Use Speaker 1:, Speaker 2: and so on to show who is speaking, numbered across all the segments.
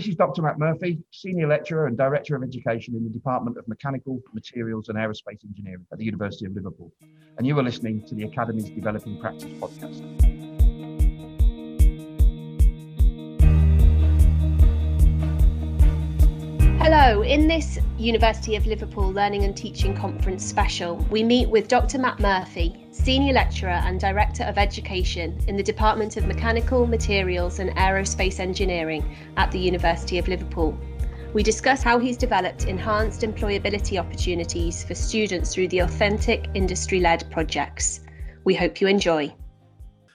Speaker 1: This is Dr. Matt Murphy, Senior Lecturer and Director of Education in the Department of Mechanical, Materials and Aerospace Engineering at the University of Liverpool. And you are listening to the Academy's Developing Practice podcast.
Speaker 2: Hello, in this University of Liverpool Learning and Teaching Conference special, we meet with Dr. Matt Murphy, Senior Lecturer and Director of Education in the Department of Mechanical, Materials and Aerospace Engineering at the University of Liverpool. We discuss how he's developed enhanced employability opportunities for students through the authentic industry led projects. We hope you enjoy.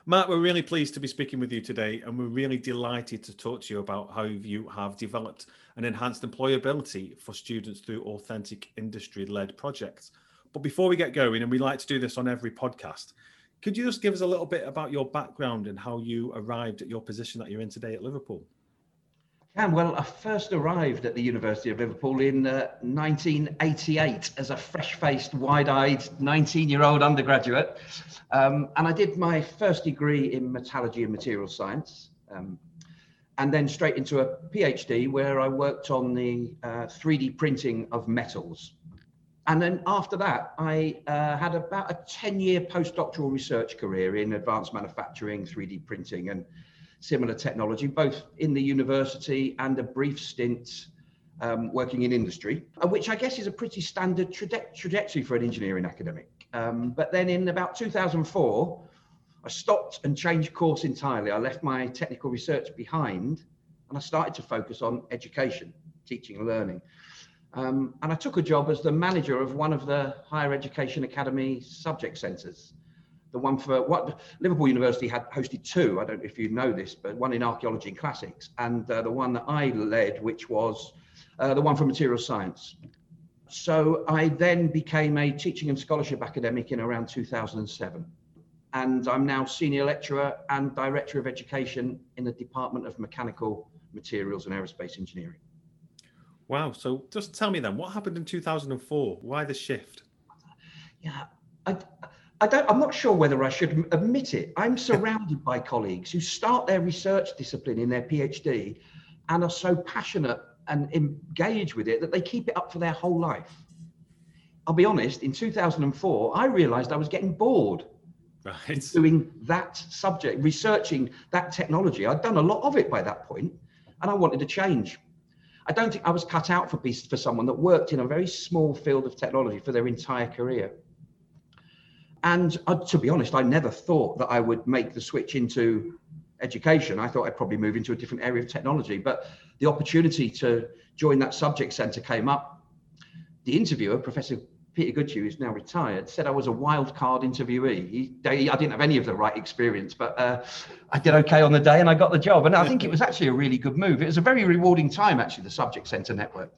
Speaker 3: Matt, we're really pleased to be speaking with you today, and we're really delighted to talk to you about how you have developed and enhanced employability for students through authentic industry led projects. But before we get going, and we like to do this on every podcast, could you just give us a little bit about your background and how you arrived at your position that you're in today at Liverpool?
Speaker 1: Yeah, well, I first arrived at the University of Liverpool in uh, 1988 as a fresh faced, wide eyed 19 year old undergraduate. Um, and I did my first degree in metallurgy and material science. Um, and then straight into a PhD where I worked on the uh, 3D printing of metals. And then after that, I uh, had about a 10 year postdoctoral research career in advanced manufacturing, 3D printing, and similar technology, both in the university and a brief stint um, working in industry, uh, which I guess is a pretty standard traje- trajectory for an engineering academic. Um, but then in about 2004, I stopped and changed course entirely. I left my technical research behind and I started to focus on education, teaching and learning. Um, and I took a job as the manager of one of the Higher Education Academy subject centres the one for what Liverpool University had hosted two. I don't know if you know this, but one in archaeology and classics, and uh, the one that I led, which was uh, the one for material science. So I then became a teaching and scholarship academic in around 2007. And I'm now senior lecturer and director of education in the Department of Mechanical Materials and Aerospace Engineering.
Speaker 3: Wow. So just tell me then, what happened in 2004? Why the shift?
Speaker 1: Yeah, I, I don't, I'm not sure whether I should admit it. I'm surrounded by colleagues who start their research discipline in their PhD and are so passionate and engaged with it that they keep it up for their whole life. I'll be honest, in 2004, I realized I was getting bored right. doing that subject, researching that technology. I'd done a lot of it by that point, and I wanted to change. I don't think I was cut out for, for someone that worked in a very small field of technology for their entire career. And to be honest, I never thought that I would make the switch into education. I thought I'd probably move into a different area of technology. But the opportunity to join that subject centre came up. The interviewer, Professor Peter Goodhew, who's now retired, said I was a wild card interviewee. He, they, I didn't have any of the right experience, but uh, I did okay on the day and I got the job. And I think it was actually a really good move. It was a very rewarding time, actually, the Subject Centre Network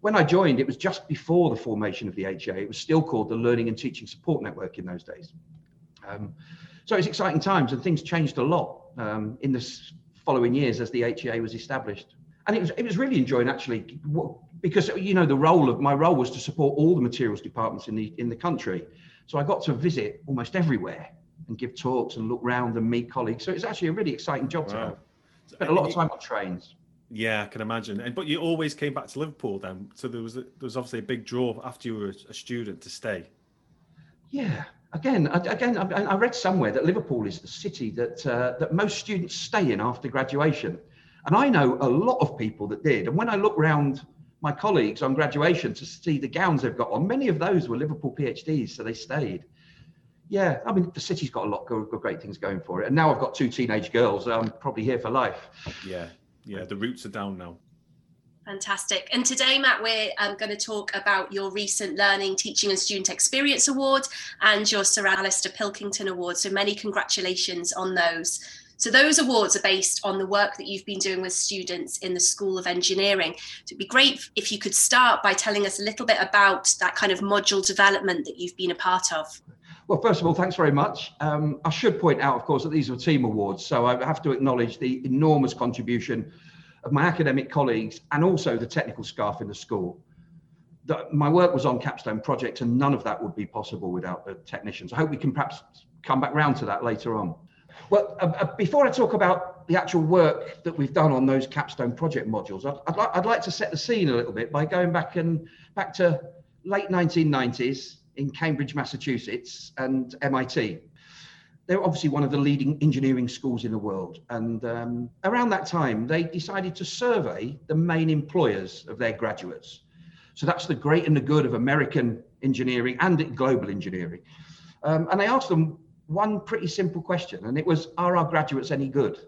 Speaker 1: when I joined, it was just before the formation of the HA. It was still called the Learning and Teaching Support Network in those days. Um, so it's exciting times, and things changed a lot um, in the following years as the HA was established. And it was it was really enjoying actually because you know the role of my role was to support all the materials departments in the in the country. So I got to visit almost everywhere and give talks and look around and meet colleagues. So it's actually a really exciting job wow. to have. Spent a lot of time on trains.
Speaker 3: Yeah, I can imagine. And but you always came back to Liverpool then, so there was a, there was obviously a big draw after you were a student to stay.
Speaker 1: Yeah, again, again, I read somewhere that Liverpool is the city that uh, that most students stay in after graduation, and I know a lot of people that did. And when I look around my colleagues on graduation to see the gowns they've got on, many of those were Liverpool PhDs, so they stayed. Yeah, I mean the city's got a lot of great things going for it, and now I've got two teenage girls. I'm probably here for life.
Speaker 3: Yeah, yeah, the roots are down now.
Speaker 2: Fantastic. And today, Matt, we're um, going to talk about your recent Learning, Teaching and Student Experience Award and your Sir Alastair Pilkington Award. So many congratulations on those. So those awards are based on the work that you've been doing with students in the School of Engineering. So it'd be great if you could start by telling us a little bit about that kind of module development that you've been a part of.
Speaker 1: Well, first of all, thanks very much. Um, I should point out, of course, that these are team awards, so I have to acknowledge the enormous contribution of my academic colleagues and also the technical staff in the school. The, my work was on capstone projects, and none of that would be possible without the technicians. I hope we can perhaps come back round to that later on. Well, uh, uh, before I talk about the actual work that we've done on those capstone project modules, I'd, I'd, like, I'd like to set the scene a little bit by going back and back to late 1990s in Cambridge, Massachusetts, and MIT. They're obviously one of the leading engineering schools in the world. And um, around that time, they decided to survey the main employers of their graduates. So that's the great and the good of American engineering and global engineering. Um, and they asked them one pretty simple question, and it was, Are our graduates any good?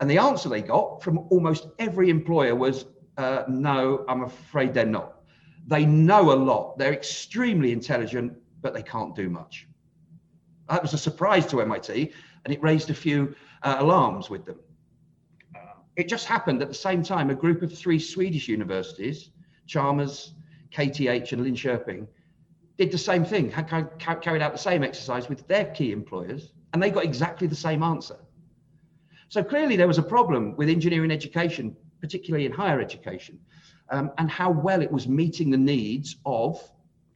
Speaker 1: And the answer they got from almost every employer was, uh, No, I'm afraid they're not. They know a lot, they're extremely intelligent, but they can't do much. That was a surprise to MIT, and it raised a few uh, alarms with them. It just happened at the same time, a group of three Swedish universities, Chalmers, KTH, and Linköping, did the same thing, had carried out the same exercise with their key employers, and they got exactly the same answer. So clearly, there was a problem with engineering education, particularly in higher education, um, and how well it was meeting the needs of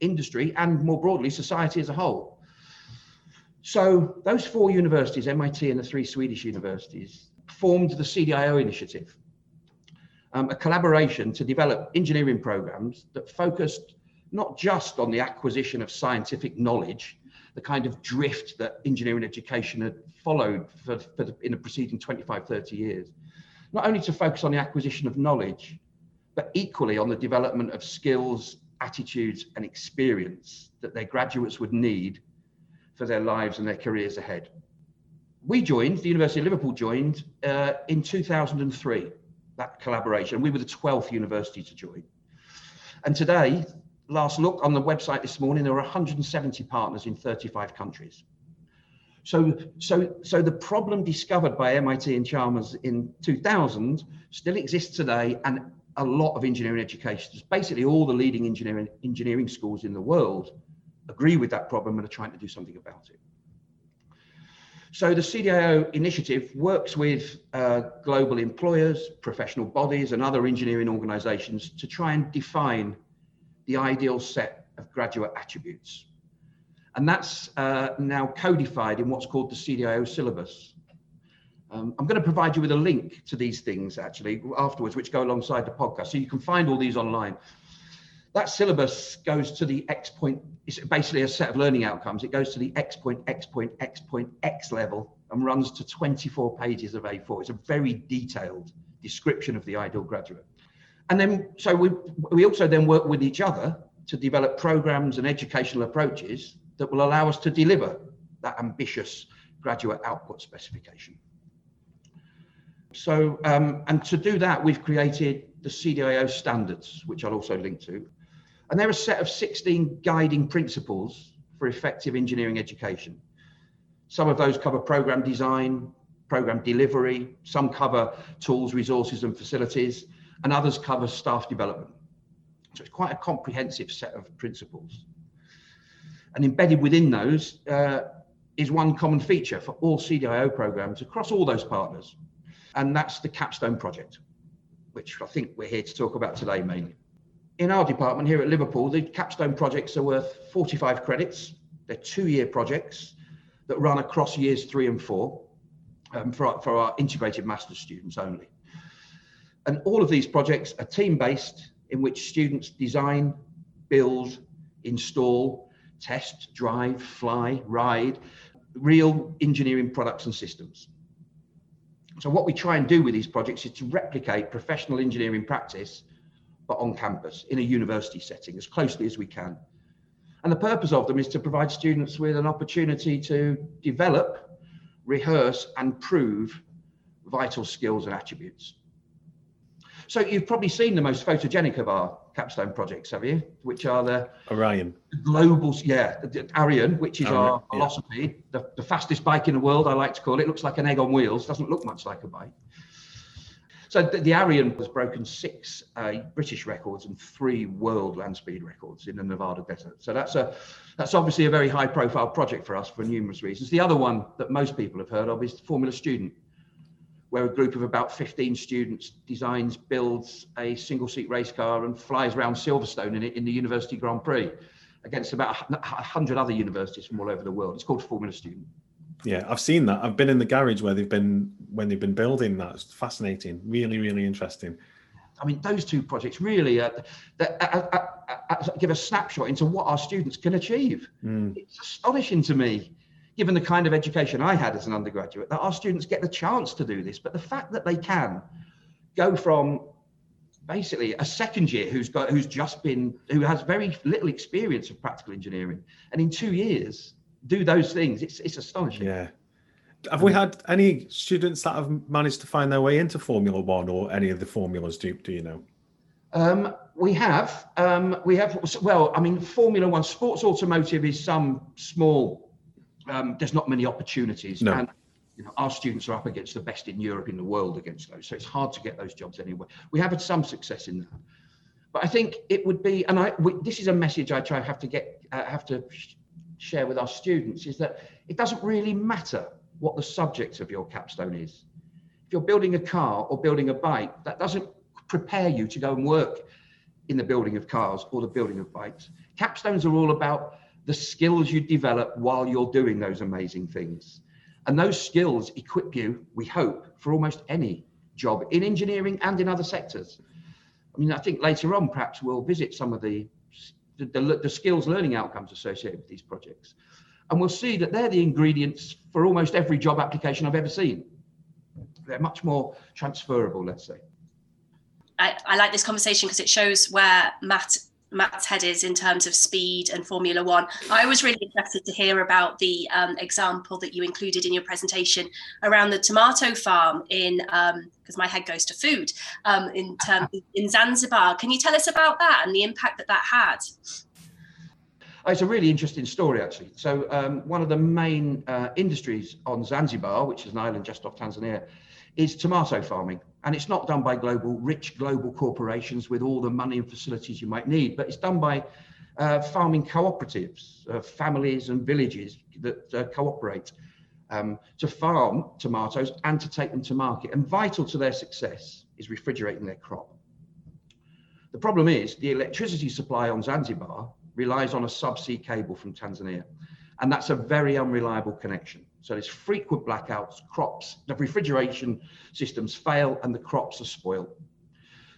Speaker 1: industry and more broadly society as a whole. So those four universities, MIT and the three Swedish universities, formed the CDIO initiative, um, a collaboration to develop engineering programs that focused not just on the acquisition of scientific knowledge, the kind of drift that engineering education had followed for, for the, in the preceding 25, 30 years, not only to focus on the acquisition of knowledge, but equally on the development of skills, attitudes, and experience that their graduates would need for their lives and their careers ahead. We joined, the University of Liverpool joined uh, in 2003, that collaboration. We were the 12th university to join. And today, last look on the website this morning, there are 170 partners in 35 countries. So, so, so the problem discovered by MIT and Chalmers in 2000 still exists today, and a lot of engineering education, basically all the leading engineering engineering schools in the world, agree with that problem and are trying to do something about it. So the CDIO initiative works with uh, global employers, professional bodies, and other engineering organizations to try and define the ideal set of graduate attributes. And that's uh, now codified in what's called the CDIO syllabus. Um, I'm going to provide you with a link to these things actually afterwards, which go alongside the podcast. So you can find all these online. That syllabus goes to the X point, it's basically a set of learning outcomes. It goes to the X point, X point, X point, X level and runs to 24 pages of A4. It's a very detailed description of the ideal graduate and then so we we also then work with each other to develop programs and educational approaches that will allow us to deliver that ambitious graduate output specification. So, um, and to do that, we've created the CDIO standards, which I'll also link to. And they're a set of 16 guiding principles for effective engineering education. Some of those cover program design, program delivery, some cover tools, resources, and facilities, and others cover staff development. So it's quite a comprehensive set of principles. And embedded within those uh, is one common feature for all CDIO programs across all those partners. And that's the capstone project, which I think we're here to talk about today mainly. In our department here at Liverpool, the capstone projects are worth 45 credits. They're two-year projects that run across years three and four um, for, our, for our integrated master's students only. And all of these projects are team-based in which students design, build, install, test, drive, fly, ride, real engineering products and systems. So what we try and do with these projects is to replicate professional engineering practice, but on campus in a university setting as closely as we can. And the purpose of them is to provide students with an opportunity to develop, rehearse and prove vital skills and attributes. So you've probably seen the most photogenic of our capstone projects, have you? Which are the
Speaker 3: Arion
Speaker 1: global, yeah, the Arion, which is Arion, our yeah. velocipede, the, the fastest bike in the world. I like to call it. it. Looks like an egg on wheels. Doesn't look much like a bike. So the, the Arion has broken six uh, British records and three world land speed records in the Nevada desert. So that's a that's obviously a very high profile project for us for numerous reasons. The other one that most people have heard of is the Formula Student, where a group of about 15 students designs, builds a single seat race car and flies around Silverstone in it in the University Grand Prix against about 100 other universities from all over the world. It's called Formula Student.
Speaker 3: Yeah, I've seen that. I've been in the garage where they've been when they've been building that. It's fascinating. Really, really interesting.
Speaker 1: I mean, those two projects really uh, that, uh, uh, uh, give a snapshot into what our students can achieve. Mm. It's astonishing to me, given the kind of education I had as an undergraduate, that our students get the chance to do this. But the fact that they can go from basically a second year who's got who's just been who has very little experience of practical engineering, and in two years do those things, it's it's astonishing.
Speaker 3: Yeah. Have we had any students that have managed to find their way into Formula One or any of the formulas? Do, do you know?
Speaker 1: Um, we have. Um, we have. Well, I mean, Formula One sports automotive is some small. Um, there's not many opportunities,
Speaker 3: no.
Speaker 1: and you know, our students are up against the best in Europe, in the world, against those. So it's hard to get those jobs anyway. We have had some success in that, but I think it would be, and I. We, this is a message I try have to get, uh, have to share with our students, is that it doesn't really matter what the subject of your capstone is. If you're building a car or building a bike, that doesn't prepare you to go and work in the building of cars or the building of bikes. Capstones are all about the skills you develop while you're doing those amazing things. And those skills equip you, we hope, for almost any job in engineering and in other sectors. I mean, I think later on, perhaps we'll visit some of the, the, the, the skills learning outcomes associated with these projects and we'll see that they're the ingredients for almost every job application I've ever seen. They're much more transferable, let's say.
Speaker 4: I, I like this conversation because it shows where Matt Matt's head is in terms of speed and Formula One. I was really interested to hear about the um, example that you included in your presentation around the tomato farm in because um, my head goes to food um, in terms in Zanzibar. Can you tell us about that and the impact that that had?
Speaker 1: Oh, it's a really interesting story, actually. So, um, one of the main uh, industries on Zanzibar, which is an island just off Tanzania, is tomato farming. And it's not done by global, rich global corporations with all the money and facilities you might need, but it's done by uh, farming cooperatives, uh, families and villages that uh, cooperate um, to farm tomatoes and to take them to market. And vital to their success is refrigerating their crop. The problem is the electricity supply on Zanzibar relies on a subsea cable from Tanzania. And that's a very unreliable connection. So there's frequent blackouts, crops, the refrigeration systems fail and the crops are spoiled.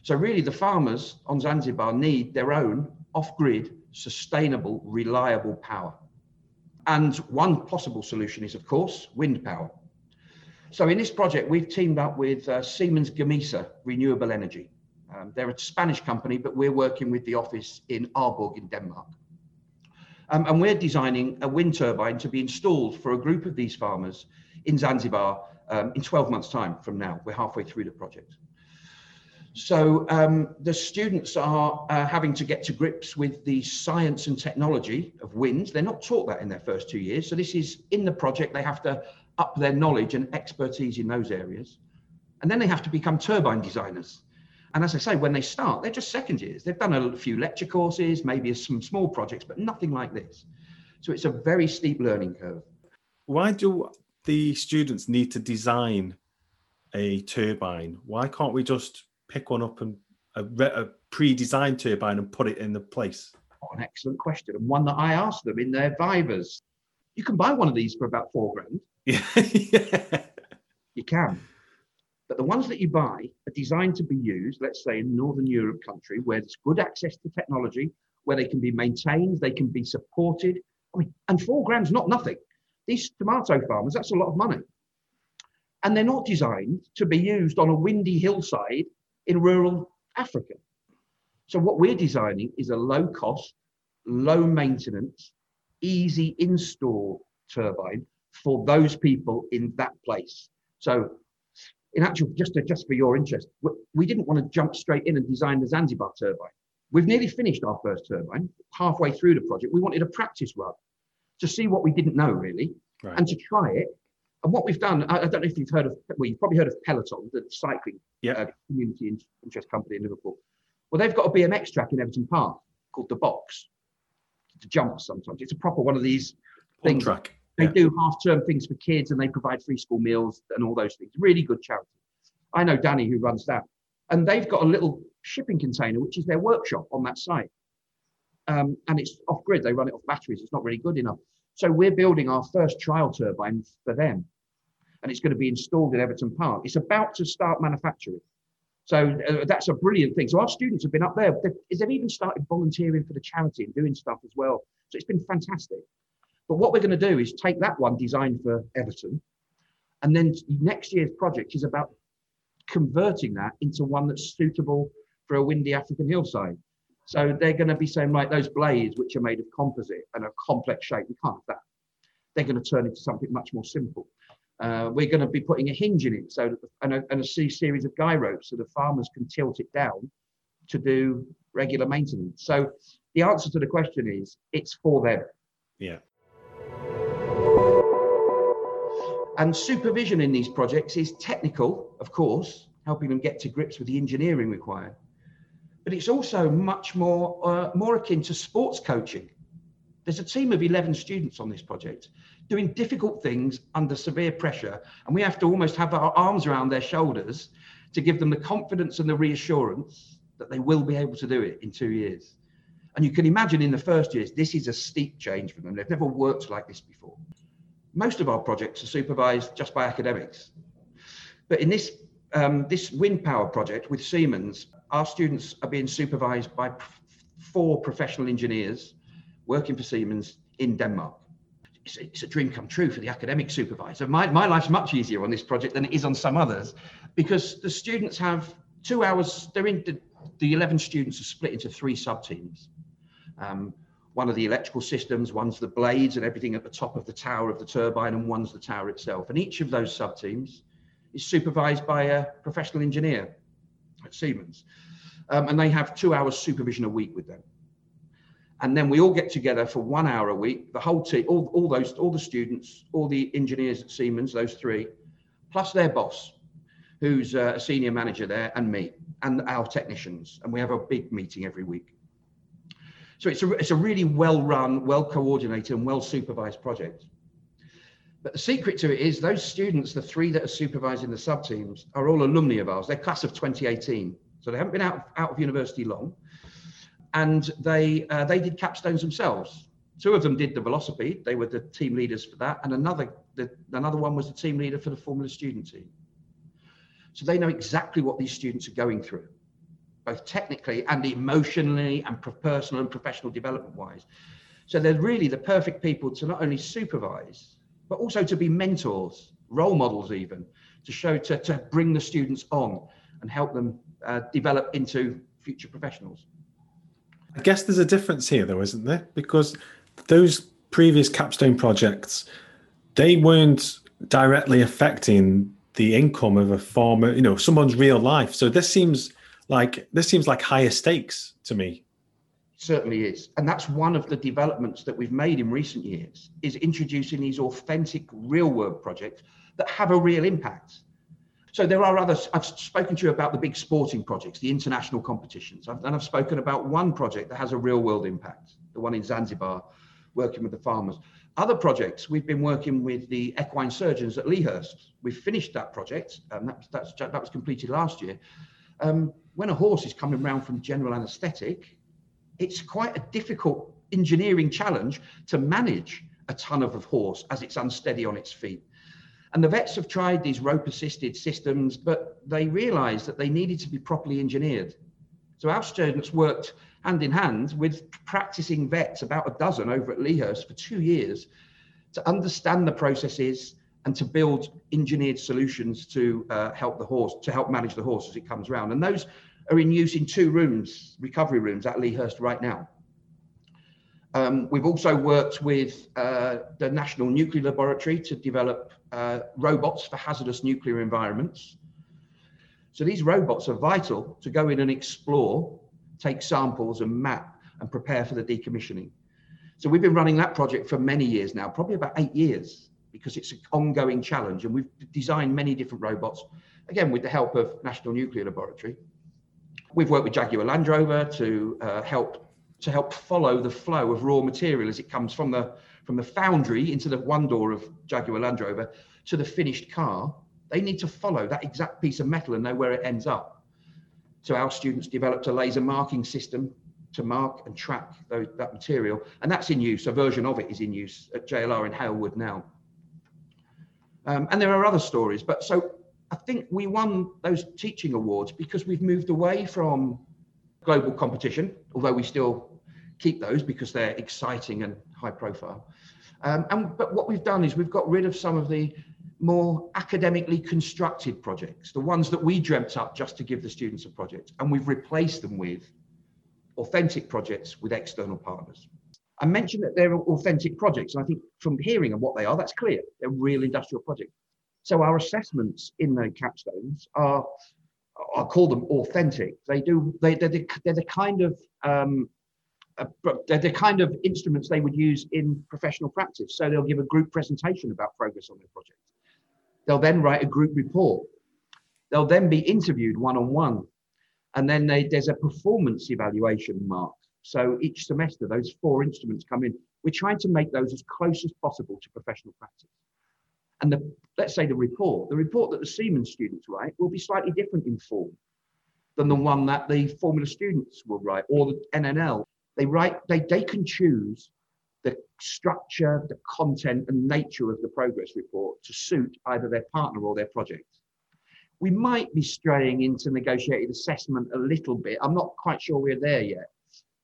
Speaker 1: So really the farmers on Zanzibar need their own off-grid, sustainable, reliable power. And one possible solution is, of course, wind power. So in this project, we've teamed up with uh, Siemens Gamesa Renewable Energy. Um, they're a Spanish company, but we're working with the office in Aalborg in Denmark. Um, and we're designing a wind turbine to be installed for a group of these farmers in Zanzibar um, in 12 months' time from now. We're halfway through the project. So um, the students are uh, having to get to grips with the science and technology of wind. They're not taught that in their first two years. So this is in the project, they have to up their knowledge and expertise in those areas. And then they have to become turbine designers. And as I say, when they start, they're just second years. They've done a few lecture courses, maybe some small projects, but nothing like this. So it's a very steep learning curve.
Speaker 3: Why do the students need to design a turbine? Why can't we just pick one up and a, a pre-designed turbine and put it in the place?
Speaker 1: Oh, an excellent question, and one that I asked them in their vivas. You can buy one of these for about four grand.
Speaker 3: Yeah, yeah.
Speaker 1: you can. But the ones that you buy are designed to be used, let's say in Northern Europe country, where there's good access to technology, where they can be maintained, they can be supported. I mean, and four grand's not nothing. These tomato farmers, that's a lot of money. And they're not designed to be used on a windy hillside in rural Africa. So what we're designing is a low cost, low maintenance, easy install turbine for those people in that place. So in actual, just to, just for your interest, we didn't want to jump straight in and design the Zanzibar turbine. We've nearly finished our first turbine, halfway through the project. We wanted a practice run to see what we didn't know really, right. and to try it. And what we've done, I, I, don't know if you've heard of, well, you've probably heard of Peloton, the cycling
Speaker 3: yeah. uh,
Speaker 1: community interest company in Liverpool. Well, they've got a BMX track in Everton Park called the Box. To jump sometimes, it's a proper one of these things.
Speaker 3: Track.
Speaker 1: They yeah. do half term things for kids and they provide free school meals and all those things. Really good charity. I know Danny who runs that. And they've got a little shipping container, which is their workshop on that site. Um, and it's off grid. They run it off batteries. It's not really good enough. So we're building our first trial turbine for them. And it's going to be installed in Everton Park. It's about to start manufacturing. So uh, that's a brilliant thing. So our students have been up there. They've, they've even started volunteering for the charity and doing stuff as well. So it's been fantastic. But what we're going to do is take that one designed for Everton, and then next year's project is about converting that into one that's suitable for a windy African hillside. So they're going to be saying, right, those blades, which are made of composite and a complex shape, we can't have that. They're going to turn into something much more simple. Uh, we're going to be putting a hinge in it so that, and, a, and a series of guy ropes so the farmers can tilt it down to do regular maintenance. So the answer to the question is it's for them.
Speaker 3: Yeah.
Speaker 1: And supervision in these projects is technical, of course, helping them get to grips with the engineering required. But it's also much more, uh, more akin to sports coaching. There's a team of 11 students on this project doing difficult things under severe pressure. And we have to almost have our arms around their shoulders to give them the confidence and the reassurance that they will be able to do it in two years. And you can imagine in the first years, this is a steep change for them. They've never worked like this before most of our projects are supervised just by academics. But in this, um, this wind power project with Siemens, our students are being supervised by four professional engineers working for Siemens in Denmark. It's a, it's a, dream come true for the academic supervisor. My, my life's much easier on this project than it is on some others because the students have two hours, they're in the, the 11 students are split into three sub teams. Um, one of the electrical systems, one's the blades and everything at the top of the tower of the turbine, and one's the tower itself. And each of those sub teams is supervised by a professional engineer at Siemens. Um, and they have two hours supervision a week with them. And then we all get together for one hour a week, the whole team, all, all those, all the students, all the engineers at Siemens, those three, plus their boss, who's uh, a senior manager there, and me, and our technicians. And we have a big meeting every week. So it's a, it's a really well run, well coordinated, and well supervised project. But the secret to it is those students, the three that are supervising the sub teams, are all alumni of ours. They're class of 2018. So they haven't been out, out of university long. And they, uh, they did capstones themselves. Two of them did the Velocipede. They were the team leaders for that. And another, the, another one was the team leader for the Formula student team. So they know exactly what these students are going through both technically and emotionally and personal and professional development wise. So they're really the perfect people to not only supervise, but also to be mentors, role models, even to show, to, to bring the students on and help them uh, develop into future professionals.
Speaker 3: I guess there's a difference here, though, isn't there? Because those previous capstone projects, they weren't directly affecting the income of a farmer, you know, someone's real life. So this seems like this seems like higher stakes to me.
Speaker 1: Certainly is. And that's one of the developments that we've made in recent years is introducing these authentic real world projects that have a real impact. So there are others i've spoken to you about the big sporting projects the international competitions. And i've spoken about one project that has a real world impact the one in zanzibar working with the farmers. Other projects we've been working with the equine surgeons at Leahurst we've finished that project. And that, that's, that was completed last year. Um, when a horse is coming around from general anaesthetic, it's quite a difficult engineering challenge to manage a ton of a horse as it's unsteady on its feet. And the vets have tried these rope assisted systems, but they realized that they needed to be properly engineered. So our students worked hand in hand with practicing vets, about a dozen over at Leahurst for two years, to understand the processes and to build engineered solutions to uh, help the horse, to help manage the horse as it comes around. And those are in use in two rooms, recovery rooms at Leahurst right now. Um, we've also worked with uh, the National Nuclear Laboratory to develop uh, robots for hazardous nuclear environments. So these robots are vital to go in and explore, take samples and map and prepare for the decommissioning. So we've been running that project for many years now, probably about eight years because it's an ongoing challenge. And we've designed many different robots, again, with the help of National Nuclear Laboratory. We've worked with Jaguar Land Rover to uh, help to help follow the flow of raw material as it comes from the from the foundry into the one door of Jaguar Land Rover to the finished car. They need to follow that exact piece of metal and know where it ends up. So our students developed a laser marking system to mark and track those, that material. And that's in use. A version of it is in use at JLR in Halewood now. Um, and there are other stories. But so I think we won those teaching awards because we've moved away from global competition, although we still keep those because they're exciting and high profile. Um, and but what we've done is we've got rid of some of the more academically constructed projects, the ones that we dreamt up just to give the students a project, and we've replaced them with authentic projects with external partners. I mentioned that they're authentic projects, and I think from hearing of what they are, that's clear. They're real industrial projects. So our assessments in the capstones are, I call them authentic. They do, they, they're, the, they're the kind of, um, uh, they're the kind of instruments they would use in professional practice. So they'll give a group presentation about progress on their project. They'll then write a group report. They'll then be interviewed one-on-one. -on -one. And then they, there's a performance evaluation mark. So each semester, those four instruments come in. We're trying to make those as close as possible to professional practice. And the, let's say the report, the report that the Siemens students write will be slightly different in form than the one that the formula students will write or the NNL. They write, they, they can choose the structure, the content and nature of the progress report to suit either their partner or their project. We might be straying into negotiated assessment a little bit. I'm not quite sure we're there yet.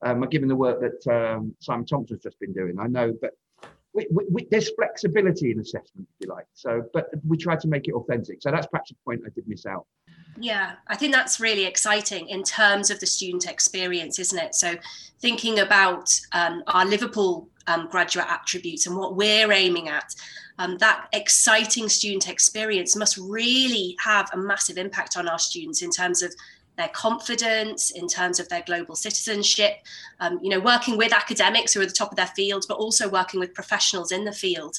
Speaker 1: Um, given the work that um, Simon Thompson's just been doing, I know, but we, we, we, there's flexibility in assessment, if you like. So, but we try to make it authentic. So that's perhaps a point I did miss out.
Speaker 4: Yeah, I think that's really exciting in terms of the student experience, isn't it? So, thinking about um, our Liverpool um, graduate attributes and what we're aiming at, um, that exciting student experience must really have a massive impact on our students in terms of their confidence, in terms of their global citizenship, um, you know, working with academics who are at the top of their fields, but also working with professionals in the field.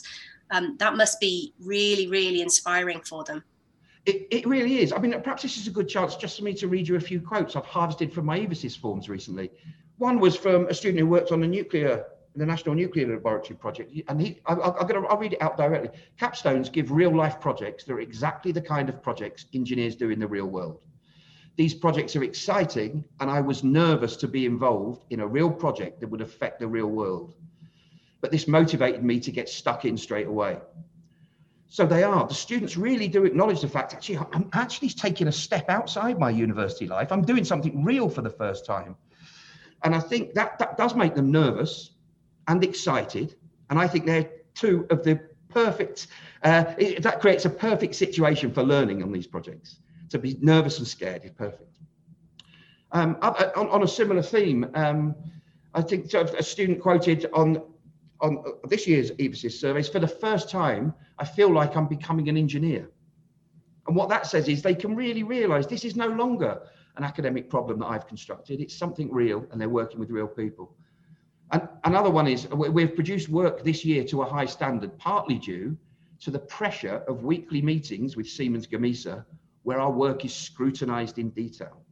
Speaker 4: Um, that must be really, really inspiring for them.
Speaker 1: It, it really is. I mean, perhaps this is a good chance just for me to read you a few quotes I've harvested from my EVASYS forms recently. One was from a student who worked on the nuclear, the National Nuclear Laboratory project, and he, I, I, I'm I'll read it out directly. Capstones give real life projects that are exactly the kind of projects engineers do in the real world. These projects are exciting, and I was nervous to be involved in a real project that would affect the real world. But this motivated me to get stuck in straight away. So they are. The students really do acknowledge the fact actually, I'm actually taking a step outside my university life. I'm doing something real for the first time. And I think that, that does make them nervous and excited. And I think they're two of the perfect, uh, that creates a perfect situation for learning on these projects to be nervous and scared is perfect. Um, on, on, a similar theme, um, I think a student quoted on on this year's EVASYS surveys, for the first time, I feel like I'm becoming an engineer. And what that says is they can really realize this is no longer an academic problem that I've constructed. It's something real and they're working with real people. And another one is we've produced work this year to a high standard, partly due to the pressure of weekly meetings with Siemens Gamesa where our work is scrutinized in detail.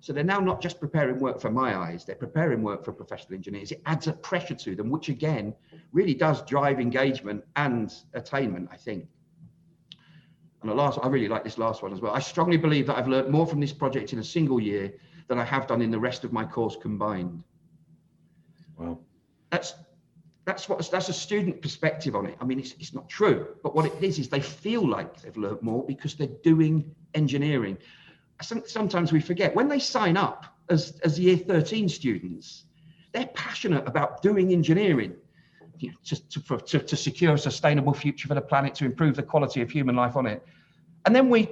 Speaker 1: So they're now not just preparing work for my eyes, they're preparing work for professional engineers. It adds a pressure to them, which again really does drive engagement and attainment, I think. And the last, I really like this last one as well. I strongly believe that I've learned more from this project in a single year than I have done in the rest of my course combined.
Speaker 3: Wow.
Speaker 1: That's that's what that's a student perspective on it. I mean, it's, it's not true, but what it is is they feel like they've learned more because they're doing engineering. Sometimes we forget when they sign up as, as year 13 students, they're passionate about doing engineering you know, to, to, for, to, to secure a sustainable future for the planet, to improve the quality of human life on it. And then we,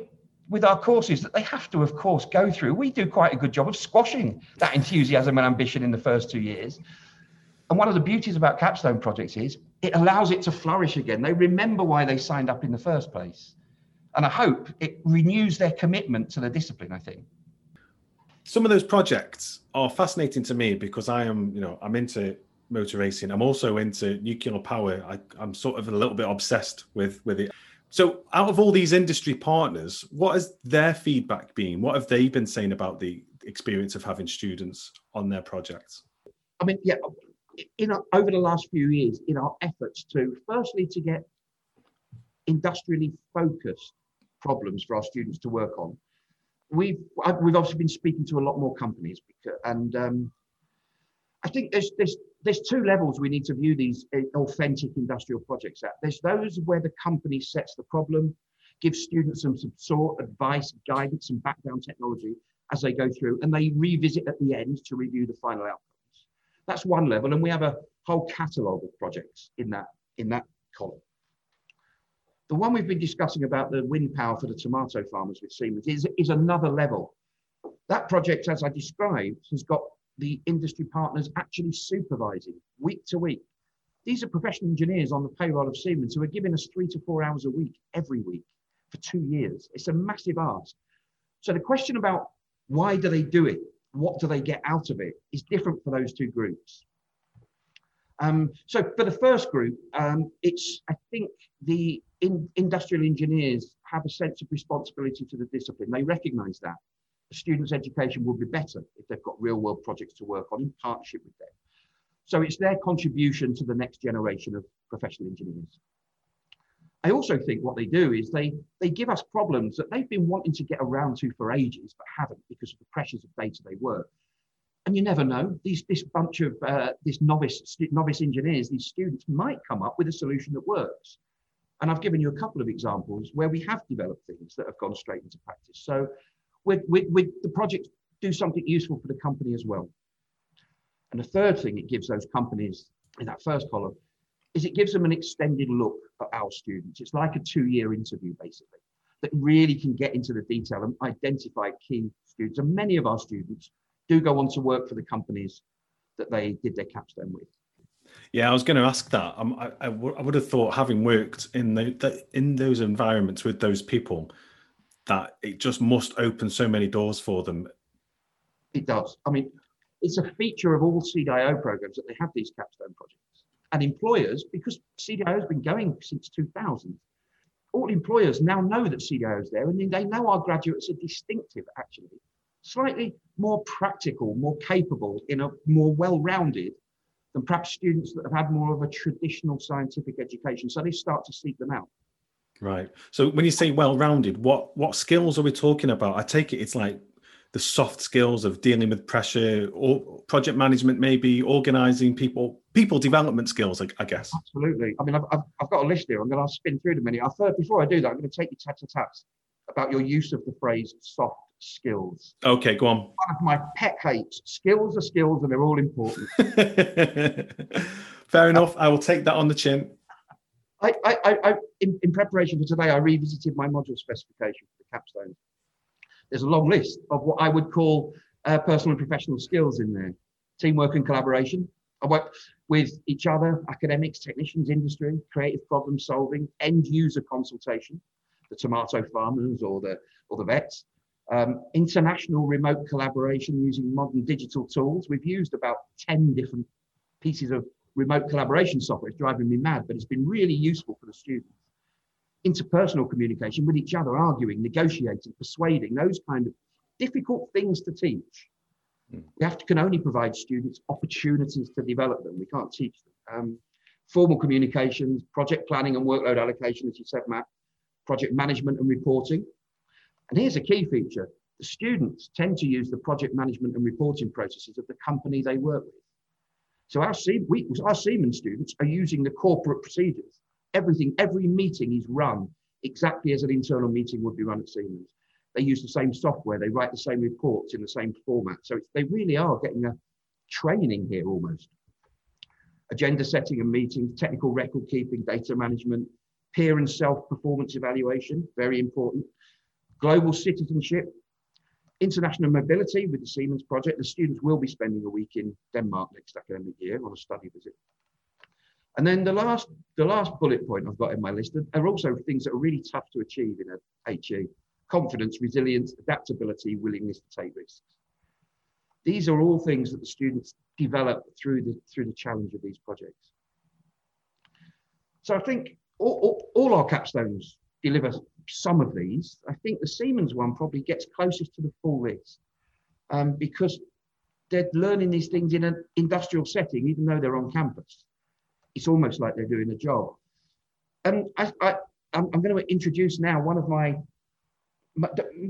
Speaker 1: with our courses that they have to, of course, go through, we do quite a good job of squashing that enthusiasm and ambition in the first two years and one of the beauties about capstone projects is it allows it to flourish again. They remember why they signed up in the first place. And I hope it renews their commitment to the discipline, I think.
Speaker 3: Some of those projects are fascinating to me because I am, you know, I'm into motor racing. I'm also into nuclear power. I, I'm sort of a little bit obsessed with with it. So, out of all these industry partners, what has their feedback been? What have they been saying about the experience of having students on their projects?
Speaker 1: I mean, yeah, over the last few years in our efforts to firstly to get industrially focused problems for our students to work on we've we've obviously been speaking to a lot more companies because, and um, I think there's, there's, there's two levels we need to view these uh, authentic industrial projects at. There's those where the company sets the problem, gives students some support, advice, guidance, and background technology as they go through, and they revisit at the end to review the final outcomes. That's one level, and we have a whole catalogue of projects in that, in that column. The one we've been discussing about the wind power for the tomato farmers with Siemens is, is another level. That project, as I described, has got the industry partners actually supervising week to week. These are professional engineers on the payroll of Siemens who are giving us three to four hours a week, every week, for two years. It's a massive ask. So the question about why do they do it? What do they get out of it is different for those two groups. Um, so for the first group, um, it's, I think the in, industrial engineers have a sense of responsibility to the discipline. They recognize that. Student's education will be better if they've got real world projects to work on in partnership with them. So it's their contribution to the next generation of professional engineers. I also think what they do is they, they give us problems that they've been wanting to get around to for ages, but haven't because of the pressures of day-to-day work. And you never know, these, this bunch of, uh, this novice, novice engineers, these students might come up with a solution that works. And I've given you a couple of examples where we have developed things that have gone straight into practice. So with, with the project, do something useful for the company as well. And the third thing it gives those companies in that first column is it gives them an extended look at our students. It's like a two-year interview, basically, that really can get into the detail and identify key students. And many of our students do go on to work for the companies that they did their capstone with.
Speaker 3: Yeah, I was going to ask that. Um, I, I, w- I would have thought, having worked in the, the, in those environments with those people, that it just must open so many doors for them.
Speaker 1: It does. I mean, it's a feature of all CDIO programs that they have these capstone projects. And employers, because CDIO has been going since 2000, all employers now know that CDIO is there, and they know our graduates are distinctive, actually, slightly more practical, more capable, in a more well-rounded than perhaps students that have had more of a traditional scientific education. So they start to seek them out.
Speaker 3: Right. So when you say well-rounded, what what skills are we talking about? I take it it's like the soft skills of dealing with pressure or project management, maybe organizing people, people development skills, I, I guess.
Speaker 1: Absolutely. I mean, I've, I've, I've, got a list here. I'm going to spin through them. Many. I'll, before I do that, I'm going to take you tat to tat about your use of the phrase soft skills.
Speaker 3: Okay, go on.
Speaker 1: One of my pet hates. Skills are skills and they're all important.
Speaker 3: Fair enough. I will take that on the chin.
Speaker 1: I, I, I in, in, preparation for today, I revisited my module specification for the capstone. There's a long list of what I would call uh, personal and professional skills in there. Teamwork and collaboration. I work with each other, academics, technicians, industry, creative problem solving, end user consultation, the tomato farmers or the, or the vets, um, international remote collaboration using modern digital tools. We've used about 10 different pieces of remote collaboration software. It's driving me mad, but it's been really useful for the students. Interpersonal communication with each other, arguing, negotiating, persuading, those kind of difficult things to teach. Mm. We have to can only provide students opportunities to develop them. We can't teach them. Um, formal communications, project planning and workload allocation, as you said, Matt, project management and reporting, and here's a key feature. The students tend to use the project management and reporting processes of the company they work with. So our, we, our Siemens students are using the corporate procedures. Everything, every meeting is run exactly as an internal meeting would be run at Siemens. They use the same software, they write the same reports in the same format. So they really are getting a training here almost. Agenda setting and meetings, technical record keeping, data management, peer and self performance evaluation, very important global citizenship, international mobility with the Siemens project. The students will be spending a week in Denmark next academic year on a study visit. And then the last, the last bullet point I've got in my list are also things that are really tough to achieve in a HE. Confidence, resilience, adaptability, willingness to take risks. These are all things that the students develop through the, through the challenge of these projects. So I think all, all, all our capstones deliver some of these. I think the Siemens one probably gets closest to the full list um, because they're learning these things in an industrial setting, even though they're on campus. It's almost like they're doing a job. And I, I, I'm, I'm going to introduce now one of my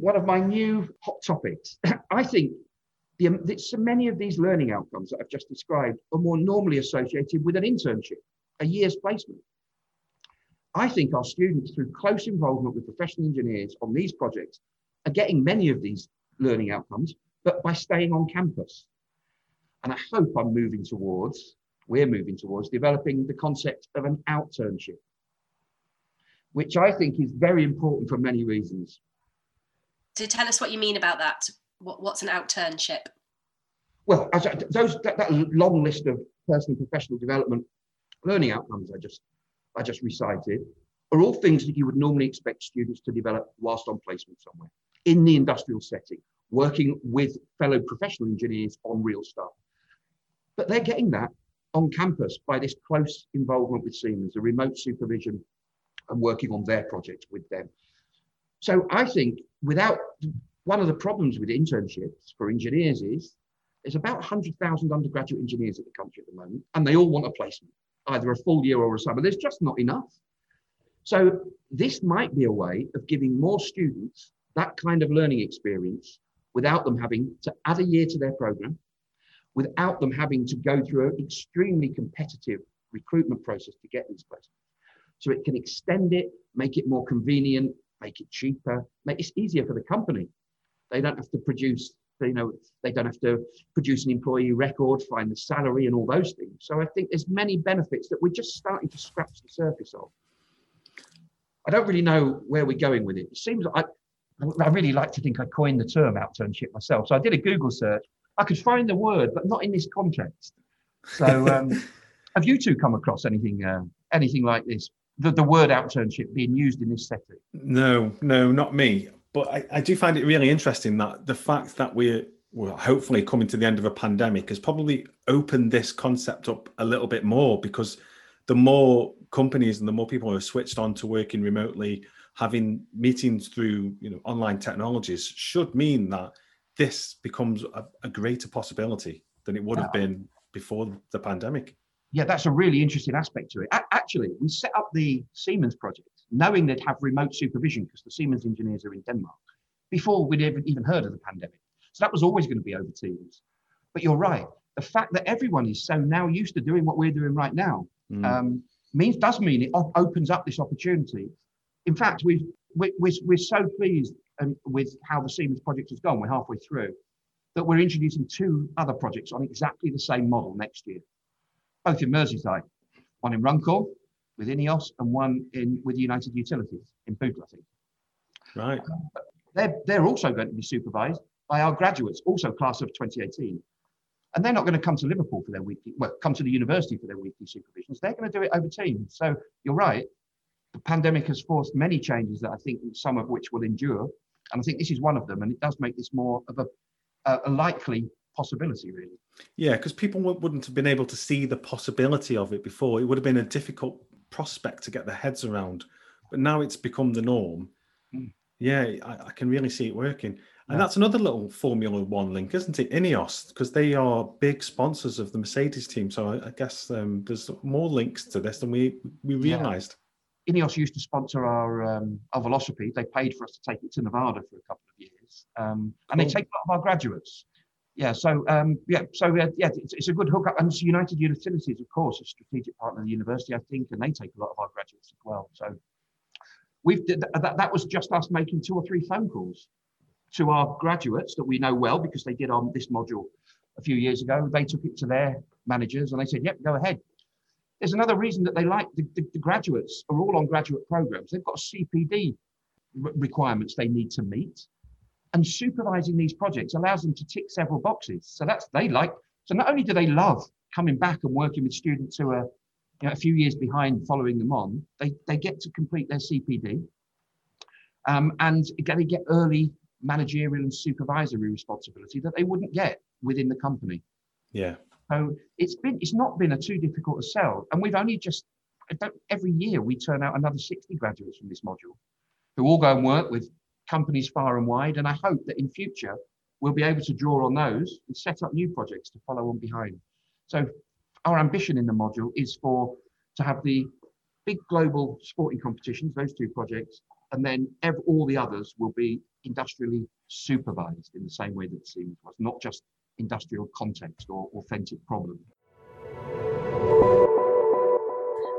Speaker 1: one of my new hot topics. I think um, the, so many of these learning outcomes that I've just described are more normally associated with an internship, a year's placement. I think our students, through close involvement with professional engineers on these projects, are getting many of these learning outcomes, but by staying on campus. And I hope I'm moving towards, we're moving towards developing the concept of an outternship, which I think is very important for many reasons.
Speaker 4: To tell us what you mean about that. What, what's an outternship?
Speaker 1: Well, as I, those that, that long list of personal and professional development learning outcomes I just I just recited are all things that you would normally expect students to develop whilst on placement somewhere in the industrial setting, working with fellow professional engineers on real stuff. But they're getting that on campus by this close involvement with Siemens, the remote supervision and working on their projects with them. So I think without one of the problems with internships for engineers is there's about 100,000 undergraduate engineers in the country at the moment, and they all want a placement, either a full year or a summer. There's just not enough. So this might be a way of giving more students that kind of learning experience without them having to add a year to their program, without them having to go through an extremely competitive recruitment process to get these places. So it can extend it, make it more convenient, make it cheaper, make it easier for the company. They don't have to produce, you know, they don't have to produce an employee record, find the salary and all those things. So I think there's many benefits that we're just starting to scratch the surface of. I don't really know where we're going with it. It seems like I, I really like to think I coined the term outternship myself. So I did a Google search. I could find the word, but not in this context. So um, have you two come across anything uh, anything like this? The, the word outternship being used in this setting?
Speaker 3: No, no, not me. But I, I do find it really interesting that the fact that we're well, hopefully coming to the end of a pandemic has probably opened this concept up a little bit more because the more companies and the more people who are switched on to working remotely, having meetings through you know online technologies should mean that this becomes a, a greater possibility than it would have been before the pandemic.
Speaker 1: Yeah, that's a really interesting aspect to it. A- actually, we set up the Siemens project knowing they'd have remote supervision because the Siemens engineers are in Denmark before we'd ever even heard of the pandemic. So that was always going to be over Teams. But you're right. The fact that everyone is so now used to doing what we're doing right now mm. um, means does mean it op- opens up this opportunity. In fact, we've we, we're, we're so pleased um, with how the Siemens project has gone. We're halfway through that we're introducing two other projects on exactly the same model next year, both in Merseyside, one in Runcorn with INEOS and one in with United Utilities in Bootle, I think.
Speaker 3: Right.
Speaker 1: they're, they're also going to be supervised by our graduates, also class of 2018. And they're not going to come to Liverpool for their weekly, well, come to the university for their weekly supervisions. They're going to do it over Teams. So you're right. The pandemic has forced many changes that I think some of which will endure. And I think this is one of them. And it does make this more of a, a likely possibility, really.
Speaker 3: Yeah, because people wouldn't have been able to see the possibility of it before. It would have been a difficult prospect to get their heads around. But now it's become the norm. Mm. Yeah, I, I, can really see it working. And yeah. that's another little Formula One link, isn't it? Ineos, because they are big sponsors of the Mercedes team. So I, I guess um, there's more links to this than we we realised.
Speaker 1: Ineos used to sponsor our um, our Velocipede. They paid for us to take it to Nevada for a couple of years, um, cool. and they take a lot of our graduates. Yeah, so um, yeah, so uh, yeah, it's, it's, a good hookup. And United Utilities, of course, a strategic partner of the university, I think, and they take a lot of our graduates as well. So we've that, that was just us making two or three phone calls to our graduates that we know well because they did on this module a few years ago. They took it to their managers and they said, yep, go ahead. There's another reason that they like the, the, the graduates are all on graduate programs. They've got CPD requirements they need to meet. And supervising these projects allows them to tick several boxes. So that's they like. So not only do they love coming back and working with students who are you know, a few years behind following them on, they, they get to complete their CPD. Um, and they get early managerial and supervisory responsibility that they wouldn't get within the company.
Speaker 3: Yeah.
Speaker 1: So it's been it's not been a too difficult a sell, and we've only just every year we turn out another 60 graduates from this module who all go and work with companies far and wide. And I hope that in future we'll be able to draw on those and set up new projects to follow on behind. So our ambition in the module is for to have the big global sporting competitions, those two projects, and then every, all the others will be industrially supervised in the same way that the Siemens was, not just industrial context or authentic problem.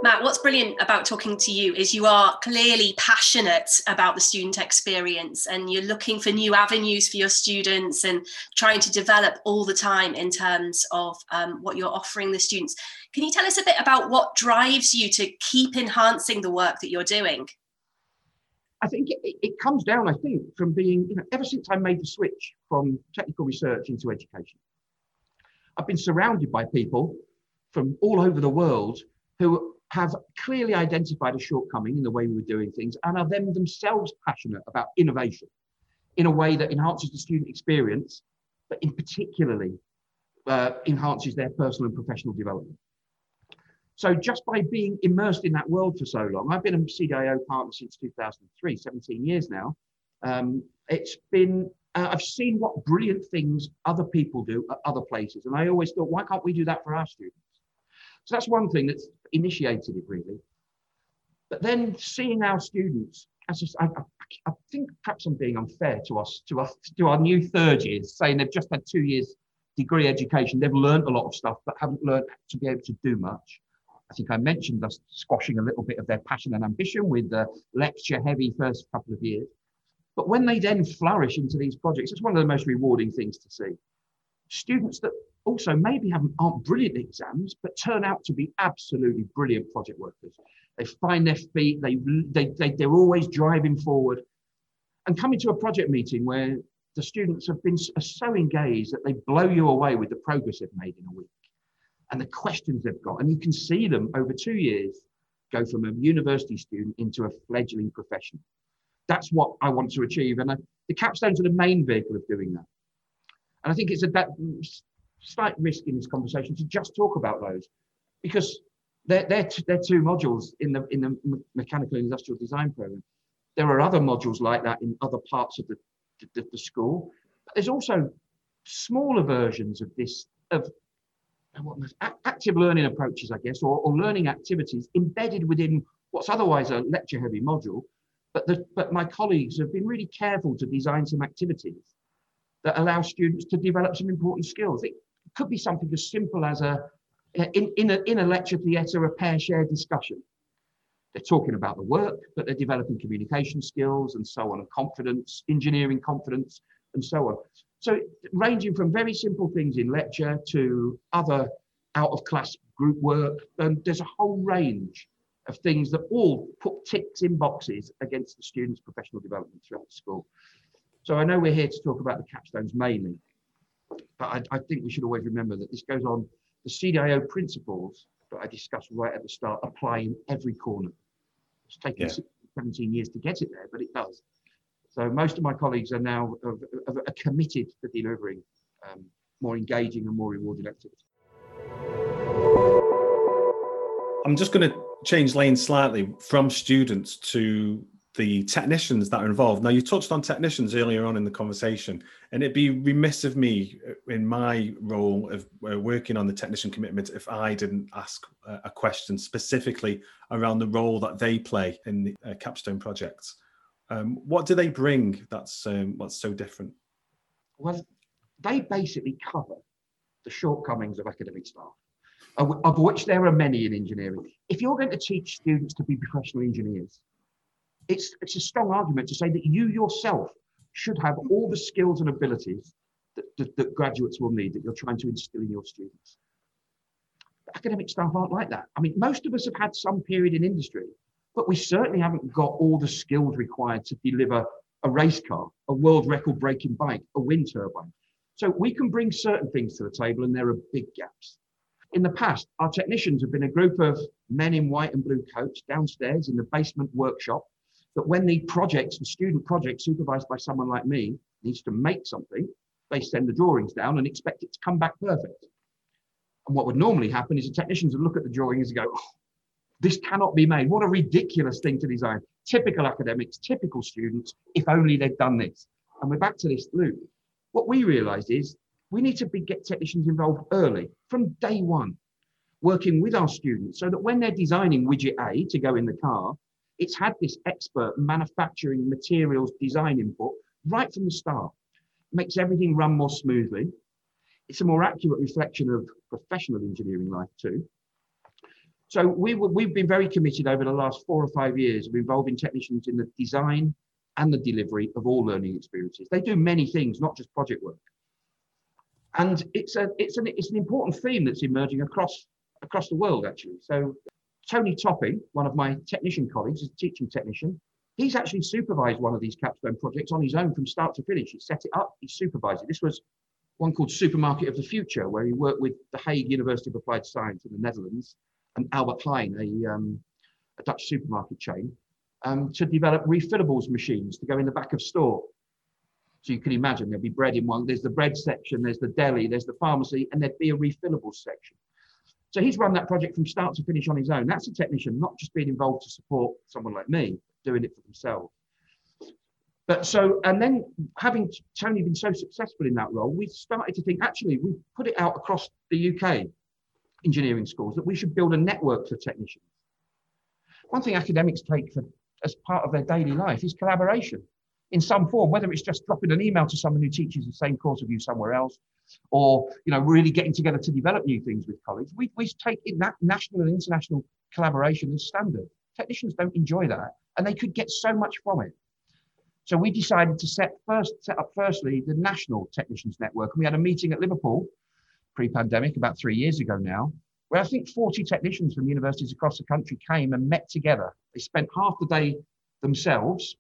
Speaker 4: Matt, what's brilliant about talking to you is you are clearly passionate about the student experience and you're looking for new avenues for your students and trying to develop all the time in terms of um, what you're offering the students. Can you tell us a bit about what drives you to keep enhancing the work that you're doing?
Speaker 1: I think it, it comes down, I think, from being, you know, ever since I made the switch from technical research into education, I've been surrounded by people from all over the world who have clearly identified a shortcoming in the way we were doing things and are them themselves passionate about innovation in a way that enhances the student experience, but in particularly uh, enhances their personal and professional development. So just by being immersed in that world for so long, I've been a CDIO partner since 2003, 17 years now. Um, it's been, uh, I've seen what brilliant things other people do at other places. And I always thought, why can't we do that for our students? So that's one thing that's initiated it really. But then seeing our students, I, I, I, think perhaps I'm being unfair to us, to us, to our new third years, saying they've just had two years degree education, they've learned a lot of stuff, but haven't learned to be able to do much. I think I mentioned us squashing a little bit of their passion and ambition with the lecture heavy first couple of years. But when they then flourish into these projects, it's one of the most rewarding things to see. Students that also maybe haven't aren't brilliant exams, but turn out to be absolutely brilliant project workers. They find their feet, they, they, they, they're always driving forward. And coming to a project meeting where the students have been so engaged that they blow you away with the progress they've made in a week and the questions they've got. And you can see them over two years go from a university student into a fledgling professional. That's what I want to achieve. And I, the capstones are the main vehicle of doing that. And I think it's a that slight risk in this conversation to just talk about those because they're, they're, they're two modules in the, in the mechanical and industrial design program. There are other modules like that in other parts of the, the, the school. But there's also smaller versions of this, of active learning approaches, I guess, or, or learning activities embedded within what's otherwise a lecture heavy module. But, the, but my colleagues have been really careful to design some activities that allow students to develop some important skills. It could be something as simple as a, in, in, a, in a lecture theatre, a pair share discussion. They're talking about the work, but they're developing communication skills and so on, and confidence, engineering confidence, and so on. So ranging from very simple things in lecture to other out of class group work, and there's a whole range of things that all put ticks in boxes against the student's professional development throughout the school. So I know we're here to talk about the capstones mainly, but I, I think we should always remember that this goes on the CDIO principles that I discussed right at the start apply in every corner. It's taken yeah. 17 years to get it there, but it does. So most of my colleagues are now are, are committed to delivering um, more engaging and more rewarding activities.
Speaker 3: I'm just going to change lanes slightly from students to the technicians that are involved. Now, you touched on technicians earlier on in the conversation, and it'd be remiss of me uh, in my role of uh, working on the technician commitment if I didn't ask a question specifically around the role that they play in the uh, capstone projects. Um, what do they bring that's um, what's so different?
Speaker 1: Well, they basically cover the shortcomings of academic staff, of, which there are many in engineering. If you're going to teach students to be professional engineers, it's, it's a strong argument to say that you yourself should have all the skills and abilities that, that, that graduates will need that you're trying to instill in your students. But academic staff aren't like that. I mean, most of us have had some period in industry but we certainly haven't got all the skills required to deliver a race car, a world record breaking bike, a wind turbine. So we can bring certain things to the table and there are big gaps. In the past, our technicians have been a group of men in white and blue coats downstairs in the basement workshop that when the projects, the student project supervised by someone like me needs to make something, they send the drawings down and expect it to come back perfect. And what would normally happen is the technicians would look at the drawings and go, oh, this cannot be made. What a ridiculous thing to design. Typical academics, typical students, if only they'd done this. And we're back to this loop. What we realized is we need to be, get technicians involved early, from day one, working with our students so that when they're designing widget A to go in the car, it's had this expert manufacturing materials design input right from the start. Makes everything run more smoothly. it's a more accurate reflection of professional engineering life too. So we, we've been very committed over the last four or five years of involving technicians in the design and the delivery of all learning experiences. They do many things, not just project work. And it's, a, it's, an, it's an important theme that's emerging across, across the world, actually. So Tony Topping, one of my technician colleagues, is a teaching technician. He's actually supervised one of these capstone projects on his own from start to finish. He set it up, he supervised it. This was one called Supermarket of the Future, where he worked with the Hague University of Applied Science in the Netherlands and Albert Heijn, a, um, a Dutch supermarket chain, um, to develop refillables machines to go in the back of store. So you can imagine there'd be bread in one, there's the bread section, there's the deli, there's the pharmacy, and there'd be a refillable section. So he's run that project from start to finish on his own. That's a technician, not just being involved to support someone like me, doing it for themselves. But so, and then having Tony been so successful in that role, we started to think actually we put it out across the UK engineering schools that we should build a network for technicians. One thing academics take for as part of their daily life is collaboration in some form, whether it's just dropping an email to someone who teaches the same course of you somewhere else, or you know, really getting together to develop new things with colleagues. We, we take in that national and international collaboration as standard. Technicians don't enjoy that, and they could get so much from it. So we decided to set first set up firstly the National Technicians Network, and we had a meeting at Liverpool pre-pandemic about three years ago now, where I think 40 technicians from universities across the country came and met together. They spent half the day themselves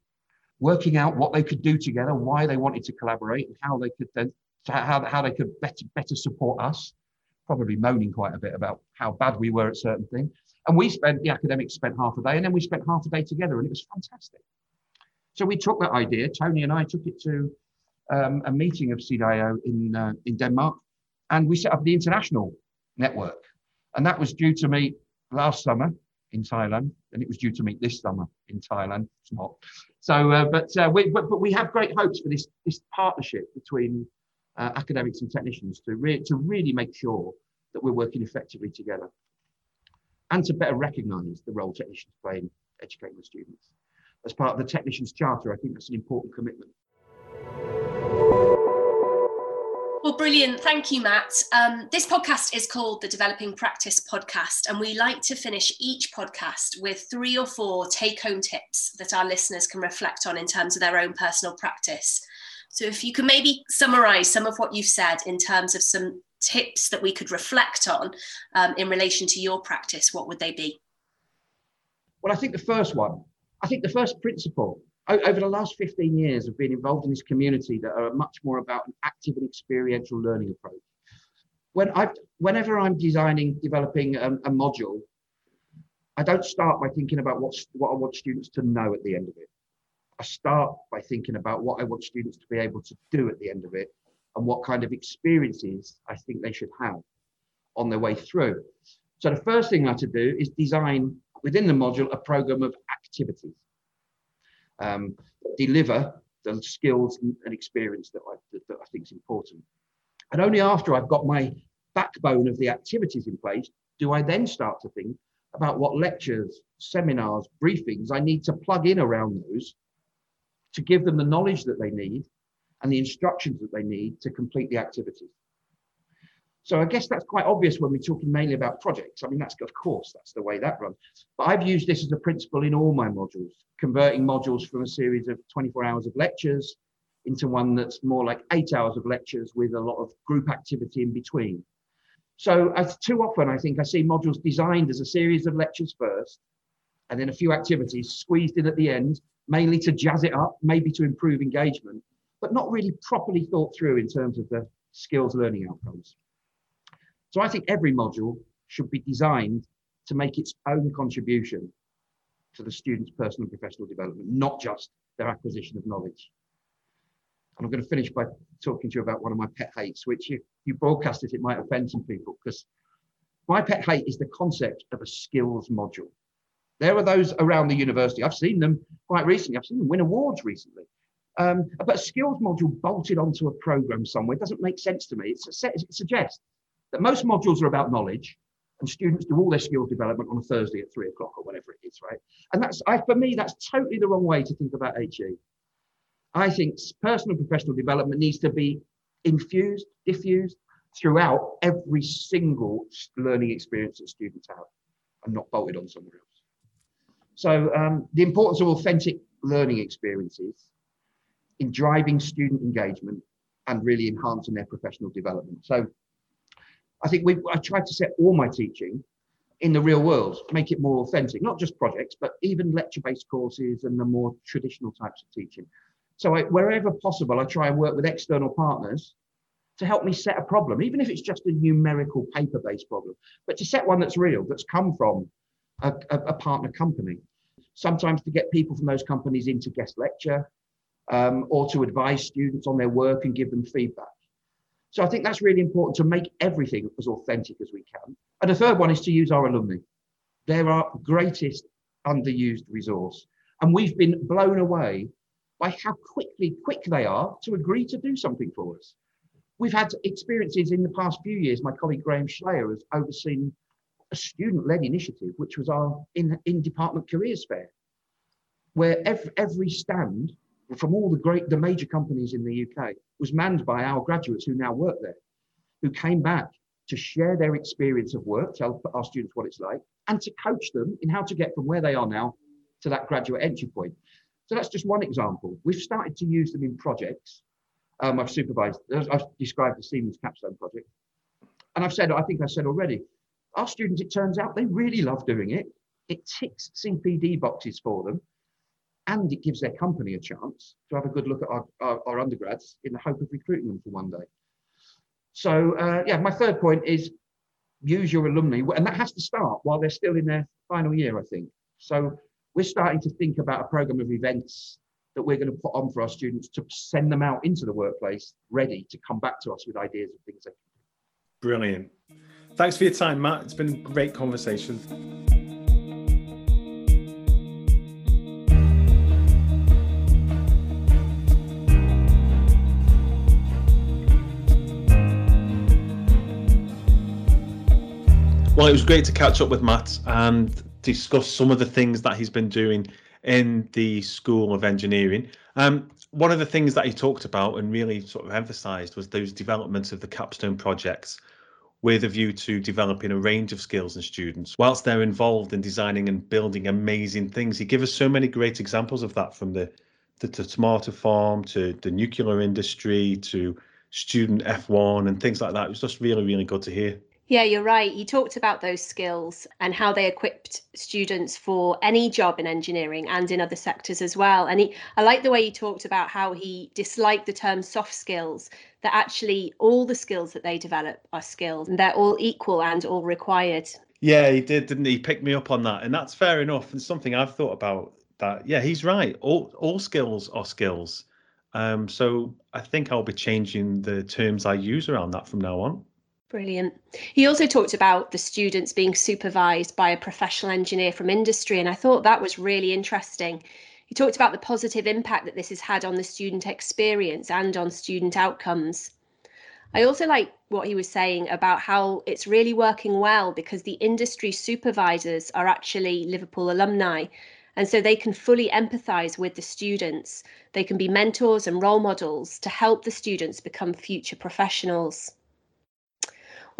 Speaker 1: working out what they could do together, why they wanted to collaborate, and how they could then how, how they could better better support us. Probably moaning quite a bit about how bad we were at certain things. And we spent the academics spent half a day, and then we spent half a day together, and it was fantastic. So we took that idea. Tony and I took it to um, a meeting of CDIO in uh, in Denmark, and we set up the international network. And that was due to meet last summer in Thailand, and it was due to meet this summer in Thailand. It's not. So, uh, but, uh, we, but, but we have great hopes for this, this partnership between uh, academics and technicians to, re- to really make sure that we're working effectively together and to better recognise the role technicians play in educating the students. As part of the Technicians Charter, I think that's an important commitment.
Speaker 4: Well, brilliant. Thank you, Matt. Um, this podcast is called the Developing Practice Podcast, and we like to finish each podcast with three or four take home tips that our listeners can reflect on in terms of their own personal practice. So, if you can maybe summarize some of what you've said in terms of some tips that we could reflect on um, in relation to your practice, what would they be?
Speaker 1: Well, I think the first one, I think the first principle over the last 15 years of being involved in this community that are much more about an active and experiential learning approach. When I, whenever I'm designing, developing a, a module, I don't start by thinking about what's, what I want students to know at the end of it. I start by thinking about what I want students to be able to do at the end of it and what kind of experiences I think they should have on their way through. So the first thing I have to do is design within the module a program of activities um, deliver the skills and experience that I, that, that I think is important. And only after I've got my backbone of the activities in place do I then start to think about what lectures, seminars, briefings I need to plug in around those to give them the knowledge that they need and the instructions that they need to complete the activities. So I guess that's quite obvious when we're talking mainly about projects. I mean, that's of course, that's the way that runs. But I've used this as a principle in all my modules, converting modules from a series of 24 hours of lectures into one that's more like eight hours of lectures with a lot of group activity in between. So as too often, I think I see modules designed as a series of lectures first, and then a few activities squeezed in at the end, mainly to jazz it up, maybe to improve engagement, but not really properly thought through in terms of the skills learning outcomes. So I think every module should be designed to make its own contribution to the student's personal and professional development, not just their acquisition of knowledge. And I'm going to finish by talking to you about one of my pet hates, which if you broadcast it, it might offend some people because my pet hate is the concept of a skills module. There are those around the university. I've seen them quite recently. I've seen them win awards recently. Um, but a skills module bolted onto a program somewhere doesn't make sense to me. It's a it suggests that most modules are about knowledge and students do all their skills development on a Thursday at three o'clock or whatever it is, right? And that's, I, for me, that's totally the wrong way to think about HE. I think personal professional development needs to be infused, diffused, throughout every single learning experience that students have and not bolted on somewhere else. So um, the importance of authentic learning experiences in driving student engagement and really enhancing their professional development. So I think we I tried to set all my teaching in the real world, make it more authentic, not just projects, but even lecture-based courses and the more traditional types of teaching. So I, wherever possible, I try and work with external partners to help me set a problem, even if it's just a numerical paper-based problem, but to set one that's real, that's come from a, a, a partner company. Sometimes to get people from those companies into guest lecture um, or to advise students on their work and give them feedback. So I think that's really important to make everything as authentic as we can. And the third one is to use our alumni. They're our greatest underused resource. And we've been blown away by how quickly quick they are to agree to do something for us. We've had experiences in the past few years. My colleague Graham Schleyer has overseen a student-led initiative, which was our in, in department careers fair, where every, every stand from all the great, the major companies in the UK was manned by our graduates who now work there, who came back to share their experience of work, tell our students what it's like, and to coach them in how to get from where they are now to that graduate entry point. So that's just one example. We've started to use them in projects. Um, I've supervised, I've described the Siemens Capstone project. And I've said, I think I said already, our students, it turns out they really love doing it. It ticks CPD boxes for them and it gives their company a chance to have a good look at our, our, our undergrads in the hope of recruiting them for one day. So uh, yeah, my third point is use your alumni, and that has to start while they're still in their final year, I think. So we're starting to think about a program of events that we're going to put on for our students to send them out into the workplace ready to come back to us with ideas of things.
Speaker 3: Brilliant. Thanks for your time, Matt. It's been a great conversation. Well, it was great to catch up with Matt and discuss some of the things that he's been doing in the School of Engineering. Um, one of the things that he talked about and really sort of emphasised was those developments of the capstone projects with a view to developing a range of skills in students whilst they're involved in designing and building amazing things. He gave us so many great examples of that from the, the, the tomato farm to the nuclear industry to student F1 and things like that. It was just really, really good to hear.
Speaker 2: Yeah, you're right. He talked about those skills and how they equipped students for any job in engineering and in other sectors as well. And he, I like the way he talked about how he disliked the term soft skills, that actually all the skills that they develop are skills and they're all equal and all required.
Speaker 3: Yeah, he did, didn't he? Pick me up on that. And that's fair enough. And something I've thought about that. Yeah, he's right. All all skills are skills. Um, so I think I'll be changing the terms I use around that from now on.
Speaker 2: Brilliant. He also talked about the students being supervised by a professional engineer from industry, and I thought that was really interesting. He talked about the positive impact that this has had on the student experience and on student outcomes. I also like what he was saying about how it's really working well because the industry supervisors are actually Liverpool alumni. And so they can fully empathise with the students. They can be mentors and role models to help the students become future professionals.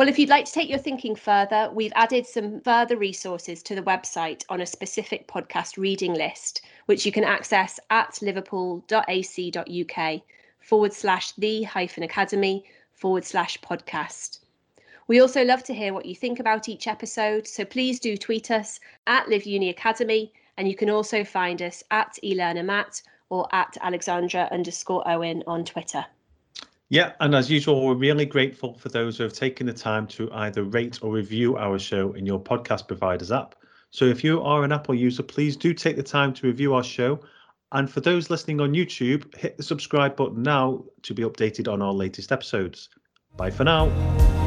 Speaker 2: Well, if you'd like to take your thinking further, we've added some further resources to the website on a specific podcast reading list, which you can access at liverpool.ac.uk forward slash the hyphen academy forward slash podcast. We also love to hear what you think about each episode, so please do tweet us at Live Uni Academy, and you can also find us at eLearnerMatt or at Alexandra underscore Owen on Twitter.
Speaker 3: Yeah, and as usual, we're really grateful for those who have taken the time to either rate or review our show in your podcast provider's app. So if you are an Apple user, please do take the time to review our show. And for those listening on YouTube, hit the subscribe button now to be updated on our latest episodes. Bye for now.